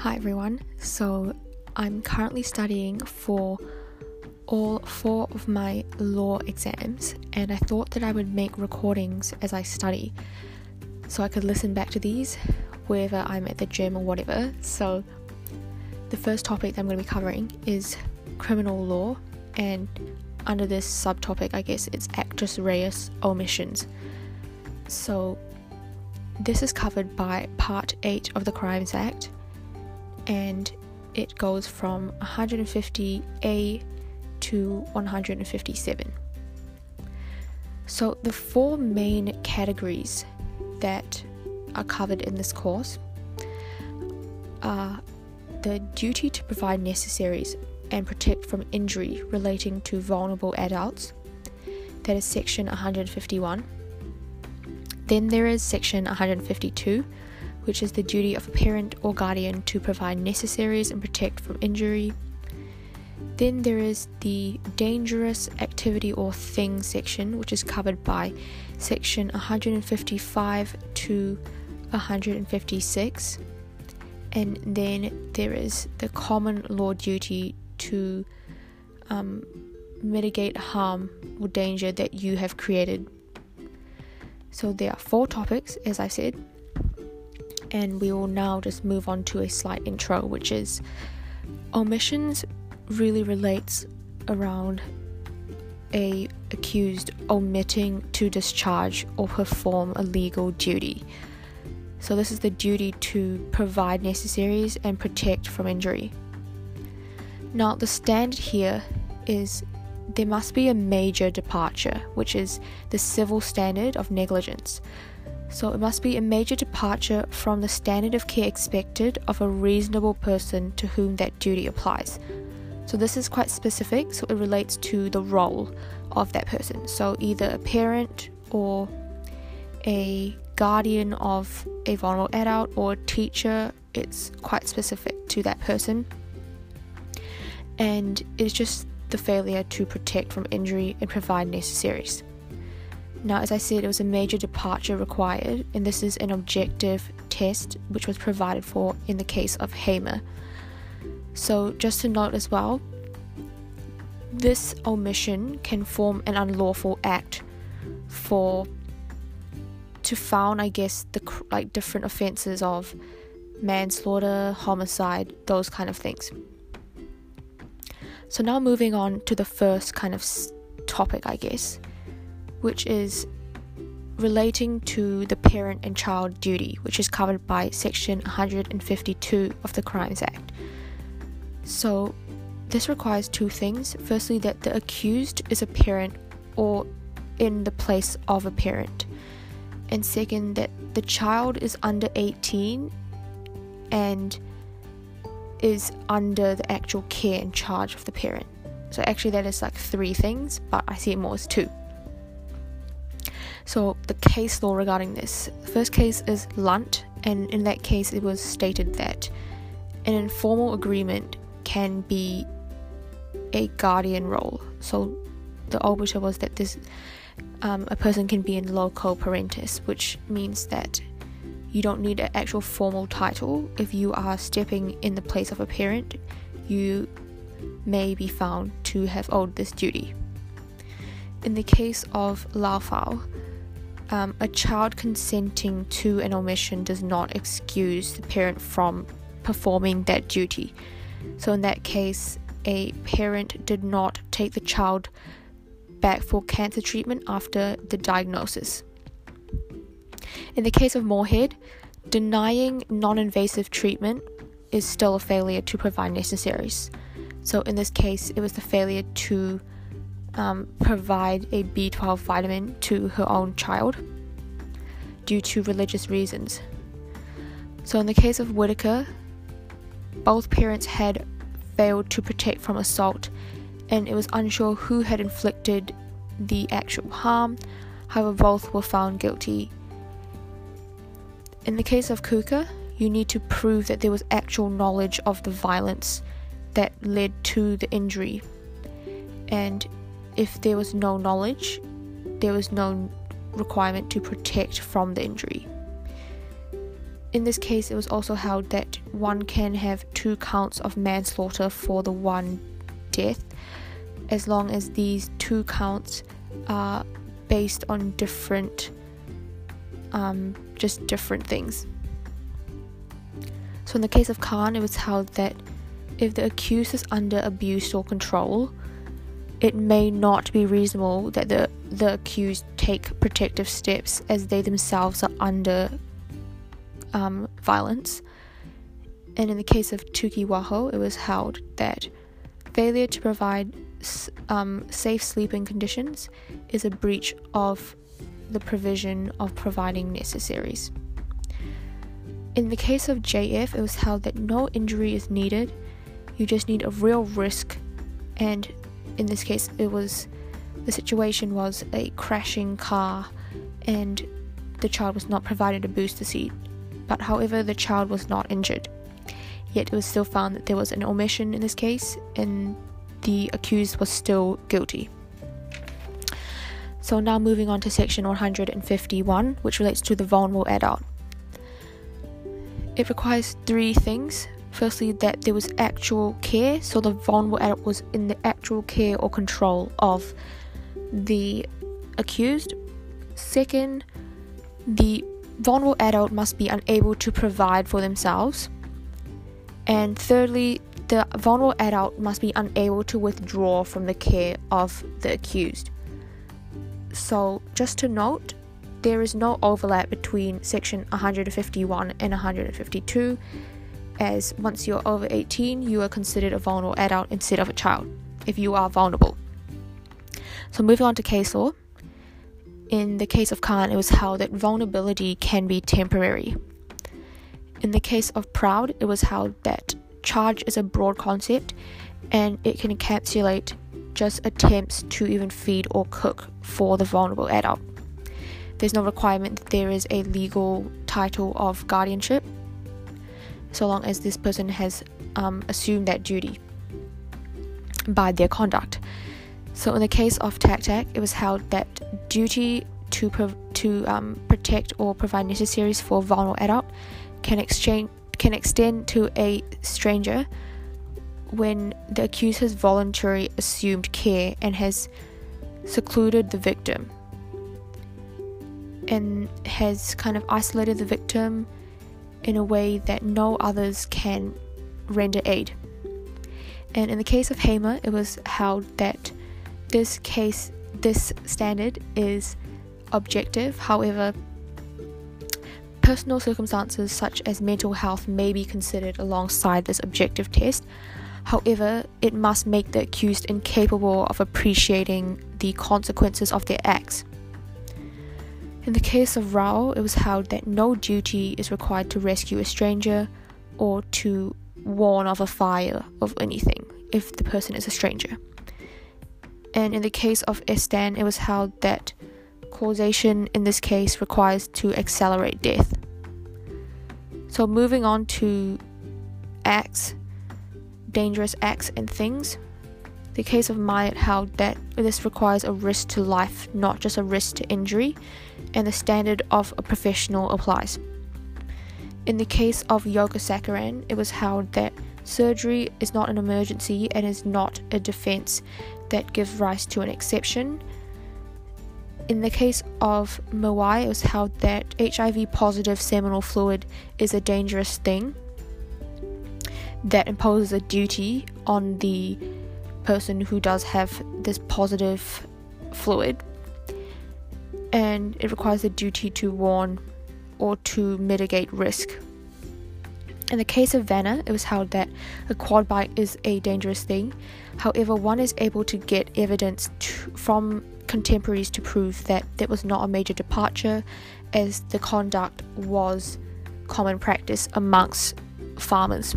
Hi everyone. So I'm currently studying for all four of my law exams, and I thought that I would make recordings as I study so I could listen back to these wherever I'm at the gym or whatever. So the first topic that I'm going to be covering is criminal law, and under this subtopic, I guess it's actus reus omissions. So this is covered by Part 8 of the Crimes Act and it goes from 150A to 157. So, the four main categories that are covered in this course are the duty to provide necessaries and protect from injury relating to vulnerable adults, that is section 151. Then there is section 152 which is the duty of a parent or guardian to provide necessaries and protect from injury. Then there is the dangerous activity or thing section, which is covered by section 155 to 156. And then there is the common law duty to um, mitigate harm or danger that you have created. So there are four topics, as I said and we will now just move on to a slight intro, which is omissions really relates around a accused omitting to discharge or perform a legal duty. So this is the duty to provide necessaries and protect from injury. Now the standard here is there must be a major departure, which is the civil standard of negligence. So it must be a major departure from the standard of care expected of a reasonable person to whom that duty applies. So this is quite specific, so it relates to the role of that person. So either a parent or a guardian of a vulnerable adult or a teacher, it's quite specific to that person. And it's just the failure to protect from injury and provide necessaries. Now, as I said, it was a major departure required, and this is an objective test which was provided for in the case of Hamer. So, just to note as well, this omission can form an unlawful act for to found, I guess, the like different offences of manslaughter, homicide, those kind of things. So now moving on to the first kind of topic, I guess, which is relating to the parent and child duty, which is covered by Section 152 of the Crimes Act. So, this requires two things. Firstly, that the accused is a parent or in the place of a parent. And second, that the child is under 18 and is under the actual care and charge of the parent. So, actually, that is like three things, but I see it more as two. So, the case law regarding this the first case is Lunt, and in that case, it was stated that an informal agreement can be a guardian role. So, the obiter was that this um, a person can be in loco parentis, which means that you don't need an actual formal title. If you are stepping in the place of a parent, you may be found to have owed this duty. In the case of Laufau, um, a child consenting to an omission does not excuse the parent from performing that duty. So, in that case, a parent did not take the child back for cancer treatment after the diagnosis. In the case of Moorhead, denying non invasive treatment is still a failure to provide necessaries. So, in this case, it was the failure to um, provide a B12 vitamin to her own child due to religious reasons. So, in the case of Witika, both parents had failed to protect from assault, and it was unsure who had inflicted the actual harm. However, both were found guilty. In the case of Kuka, you need to prove that there was actual knowledge of the violence that led to the injury. And if there was no knowledge, there was no requirement to protect from the injury. in this case, it was also held that one can have two counts of manslaughter for the one death, as long as these two counts are based on different, um, just different things. So, in the case of Khan, it was held that if the accused is under abuse or control, it may not be reasonable that the, the accused take protective steps as they themselves are under um, violence. And in the case of Tukiwaho, it was held that failure to provide um, safe sleeping conditions is a breach of the provision of providing necessaries. In the case of JF, it was held that no injury is needed, you just need a real risk, and in this case, it was the situation was a crashing car, and the child was not provided a booster seat but however, the child was not injured. Yet it was still found that there was an omission in this case, and the accused was still guilty. So, now moving on to section 151, which relates to the vulnerable adult. It requires three things. Firstly, that there was actual care, so the vulnerable adult was in the actual care or control of the accused. Second, the vulnerable adult must be unable to provide for themselves. And thirdly, the vulnerable adult must be unable to withdraw from the care of the accused. So, just to note, there is no overlap between section 151 and 152, as once you're over 18, you are considered a vulnerable adult instead of a child if you are vulnerable. So, moving on to case law in the case of Khan, it was held that vulnerability can be temporary. In the case of Proud, it was held that charge is a broad concept and it can encapsulate just attempts to even feed or cook for the vulnerable adult. There's no requirement that there is a legal title of guardianship, so long as this person has um, assumed that duty by their conduct. So, in the case of TAC it was held that duty to pro- to um, protect or provide necessaries for a vulnerable adult can exchange can extend to a stranger when the accused has voluntarily assumed care and has secluded the victim and has kind of isolated the victim in a way that no others can render aid. And in the case of Hamer, it was held that this case, this standard is objective. However, personal circumstances such as mental health may be considered alongside this objective test. However, it must make the accused incapable of appreciating the consequences of their acts. In the case of Rao, it was held that no duty is required to rescue a stranger or to warn of a fire of anything if the person is a stranger and in the case of Estan, it was held that causation in this case requires to accelerate death. So, moving on to acts, dangerous acts, and things. The case of Myatt held that this requires a risk to life, not just a risk to injury, and the standard of a professional applies. In the case of Yogasakaran, it was held that surgery is not an emergency and is not a defense that gives rise to an exception. In the case of Mwai, it was held that HIV positive seminal fluid is a dangerous thing that imposes a duty on the person who does have this positive fluid, and it requires a duty to warn or to mitigate risk. In the case of Vanna, it was held that a quad bike is a dangerous thing. However, one is able to get evidence to, from contemporaries to prove that that was not a major departure, as the conduct was common practice amongst farmers.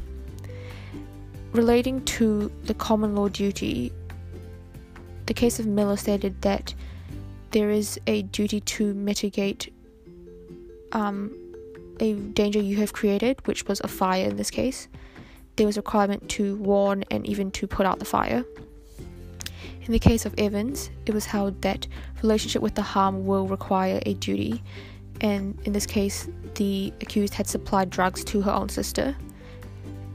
Relating to the common law duty, the case of Miller stated that there is a duty to mitigate um, a danger you have created, which was a fire in this case, there was a requirement to warn and even to put out the fire. In the case of Evans, it was held that relationship with the harm will require a duty, and in this case, the accused had supplied drugs to her own sister.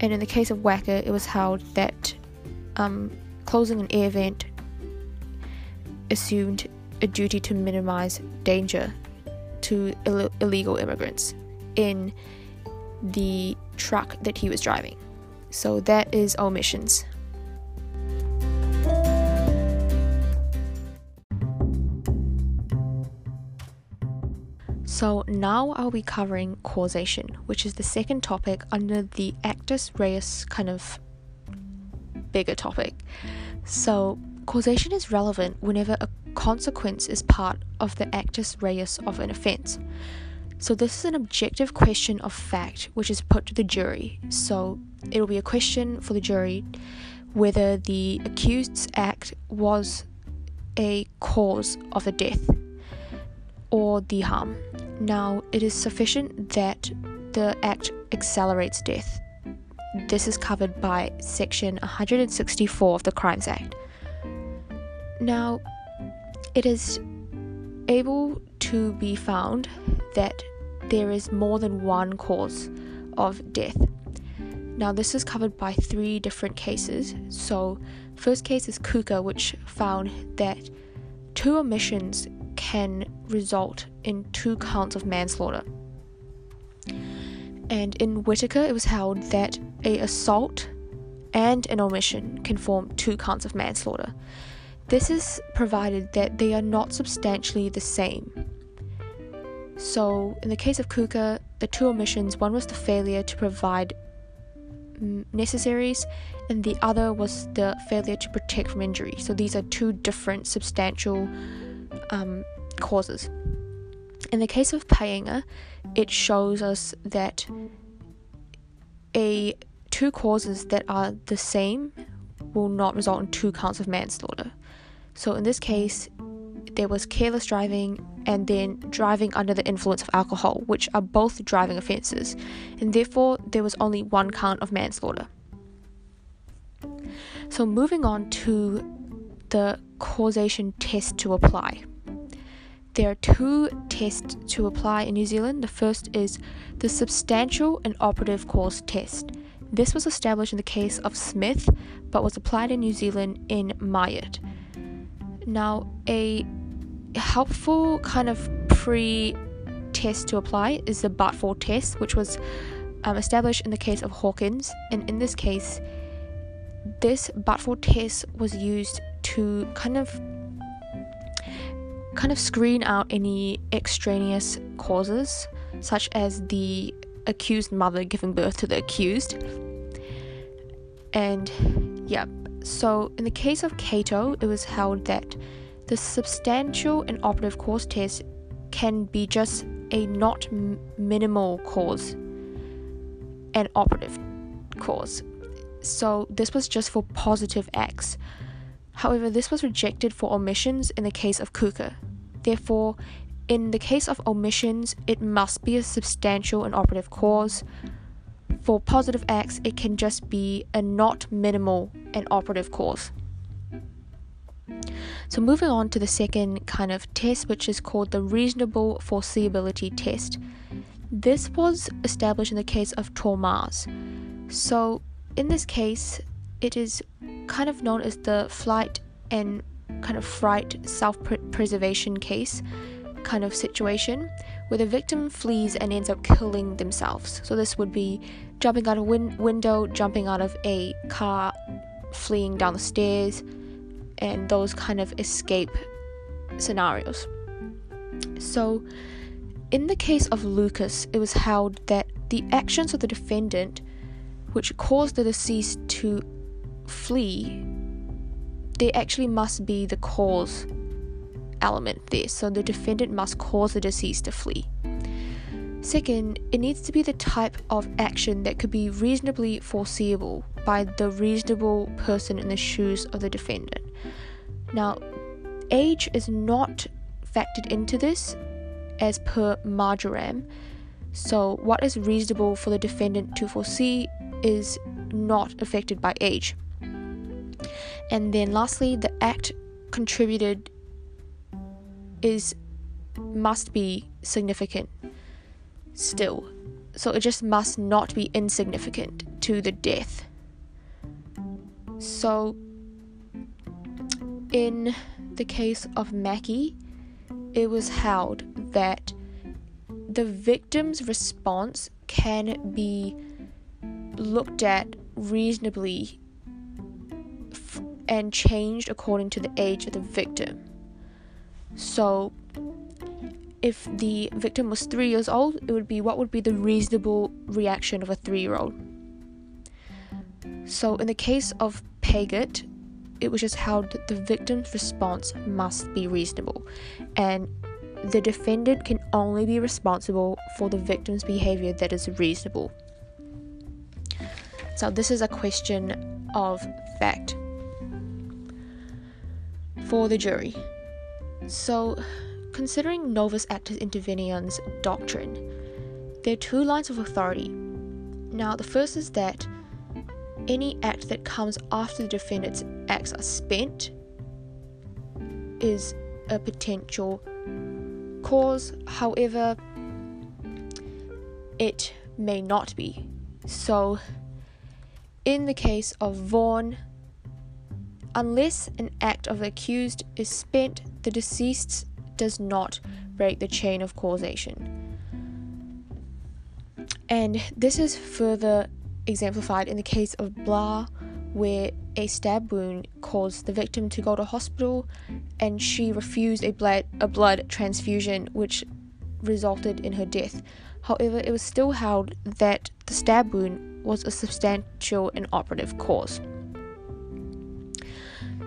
And in the case of Wacker, it was held that um, closing an air vent assumed a duty to minimize danger to Ill- illegal immigrants in the truck that he was driving. So that is omissions. So now I'll be covering causation, which is the second topic under the actus reus kind of bigger topic. So causation is relevant whenever a consequence is part of the actus reus of an offense. So this is an objective question of fact which is put to the jury. So it'll be a question for the jury whether the accused's act was a cause of the death or the harm. Now, it is sufficient that the act accelerates death. This is covered by Section 164 of the Crimes Act. Now, it is able to be found that there is more than one cause of death. Now, this is covered by three different cases. So, first case is Kuka, which found that two omissions can result in two counts of manslaughter. And in Witika, it was held that a assault and an omission can form two counts of manslaughter. This is provided that they are not substantially the same. So, in the case of Kuka, the two omissions one was the failure to provide necessaries, and the other was the failure to protect from injury. So, these are two different substantial um, causes. In the case of Paenga, it shows us that a two causes that are the same will not result in two counts of manslaughter. So in this case, there was careless driving and then driving under the influence of alcohol, which are both driving offences, and therefore there was only one count of manslaughter. So moving on to the causation test to apply. There are two tests to apply in New Zealand. The first is the substantial and operative cause test. This was established in the case of Smith, but was applied in New Zealand in Myatt. Now, a helpful kind of pre test to apply is the but for test, which was um, established in the case of Hawkins. And in this case, this but for test was used to kind of kind of screen out any extraneous causes, such as the accused mother giving birth to the accused. And yeah, so in the case of Cato, it was held that the substantial and operative cause test can be just a not m- minimal cause and operative cause. So this was just for positive acts. However, this was rejected for omissions in the case of Kuka. Therefore, in the case of omissions, it must be a substantial and operative cause. For positive acts, it can just be a not minimal and operative cause. So, moving on to the second kind of test, which is called the reasonable foreseeability test. This was established in the case of Tormaz. So, in this case, it is kind of known as the flight and kind of fright self preservation case kind of situation where the victim flees and ends up killing themselves. So this would be jumping out of a win- window, jumping out of a car, fleeing down the stairs, and those kind of escape scenarios. So, in the case of Lucas, it was held that the actions of the defendant, which caused the deceased to flee, they actually must be the cause element there. So the defendant must cause the deceased to flee. Second, it needs to be the type of action that could be reasonably foreseeable by the reasonable person in the shoes of the defendant. Now, age is not factored into this as per Marjoram. So, what is reasonable for the defendant to foresee is not affected by age. And then lastly, the act contributed is must be significant still. So it just must not be insignificant to the death. So, in the case of Mackie, it was held that the victim's response can be looked at reasonably f- and changed according to the age of the victim. So, if the victim was three years old, it would be what would be the reasonable reaction of a three year old. So, in the case of Pagett, it was just held that the victim's response must be reasonable, and the defendant can only be responsible for the victim's behavior that is reasonable. So, this is a question of fact for the jury. So, considering Novus Actus Interveniens doctrine, there are two lines of authority. Now, the first is that any act that comes after the defendant's acts are spent is a potential cause, however, it may not be. So, in the case of Vaughan, unless an act of the accused is spent, the deceased does not break the chain of causation. And this is further exemplified in the case of Blaue, where a stab wound caused the victim to go to hospital and she refused a blood, a blood transfusion, which resulted in her death. However, it was still held that the stab wound was a substantial and operative cause.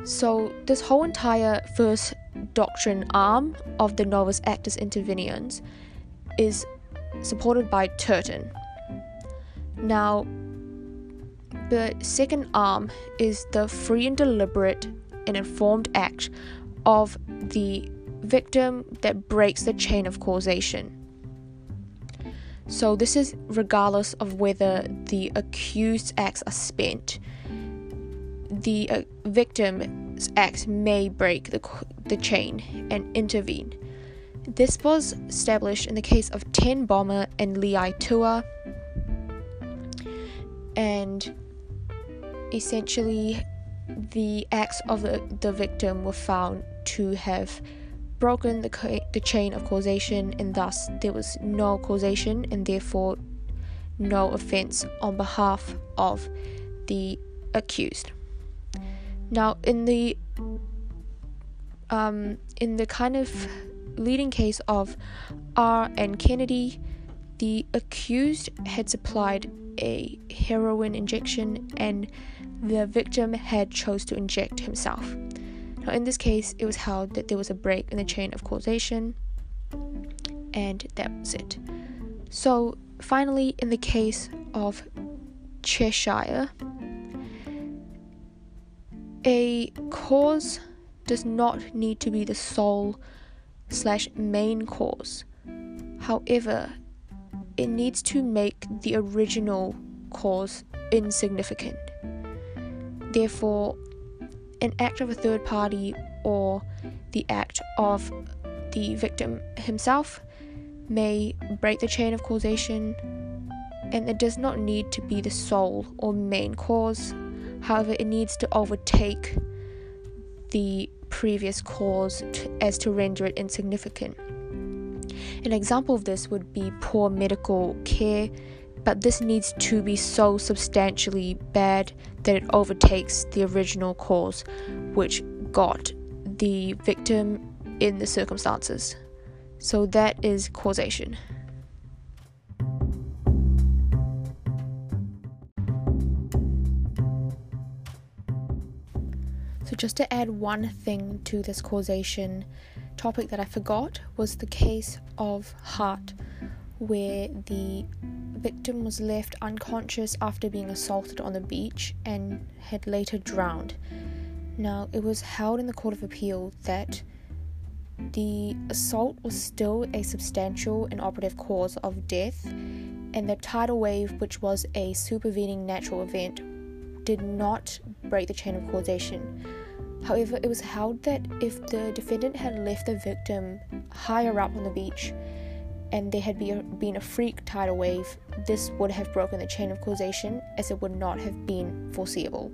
So, this whole entire first doctrine arm of the Novus Actus Interveniens is supported by Turton. Now, the second arm is the free and deliberate and informed act of the victim that breaks the chain of causation. So, this is regardless of whether the accused's acts are spent. The uh, acts may break the, the chain and intervene. This was established in the case of Ten Bomber and Lei Tua, and essentially the acts of the, the victim were found to have broken the, the chain of causation and thus there was no causation and therefore no offense on behalf of the accused now in the um, in the kind of leading case of R and Kennedy the accused had supplied a heroin injection and the victim had chose to inject himself. Now in this case it was held that there was a break in the chain of causation and that was it. So finally in the case of Cheshire a cause does not need to be the sole slash main cause. However, it needs to make the original cause insignificant. Therefore, an act of a third party or the act of the victim himself may break the chain of causation, and it does not need to be the sole or main cause. However, it needs to overtake the previous cause to, as to render it insignificant. An example of this would be poor medical care, but this needs to be so substantially bad that it overtakes the original cause, which got the victim in the circumstances. So that is causation. Just to add one thing to this causation topic that I forgot was the case of Hart, where the victim was left unconscious after being assaulted on the beach and had later drowned. Now, it was held in the Court of Appeal that the assault was still a substantial and operative cause of death, and the tidal wave, which was a supervening natural event, did not break the chain of causation However, it was held that if the defendant had left the victim higher up on the beach and there had be a, been a freak tidal wave, this would have broken the chain of causation as it would not have been foreseeable.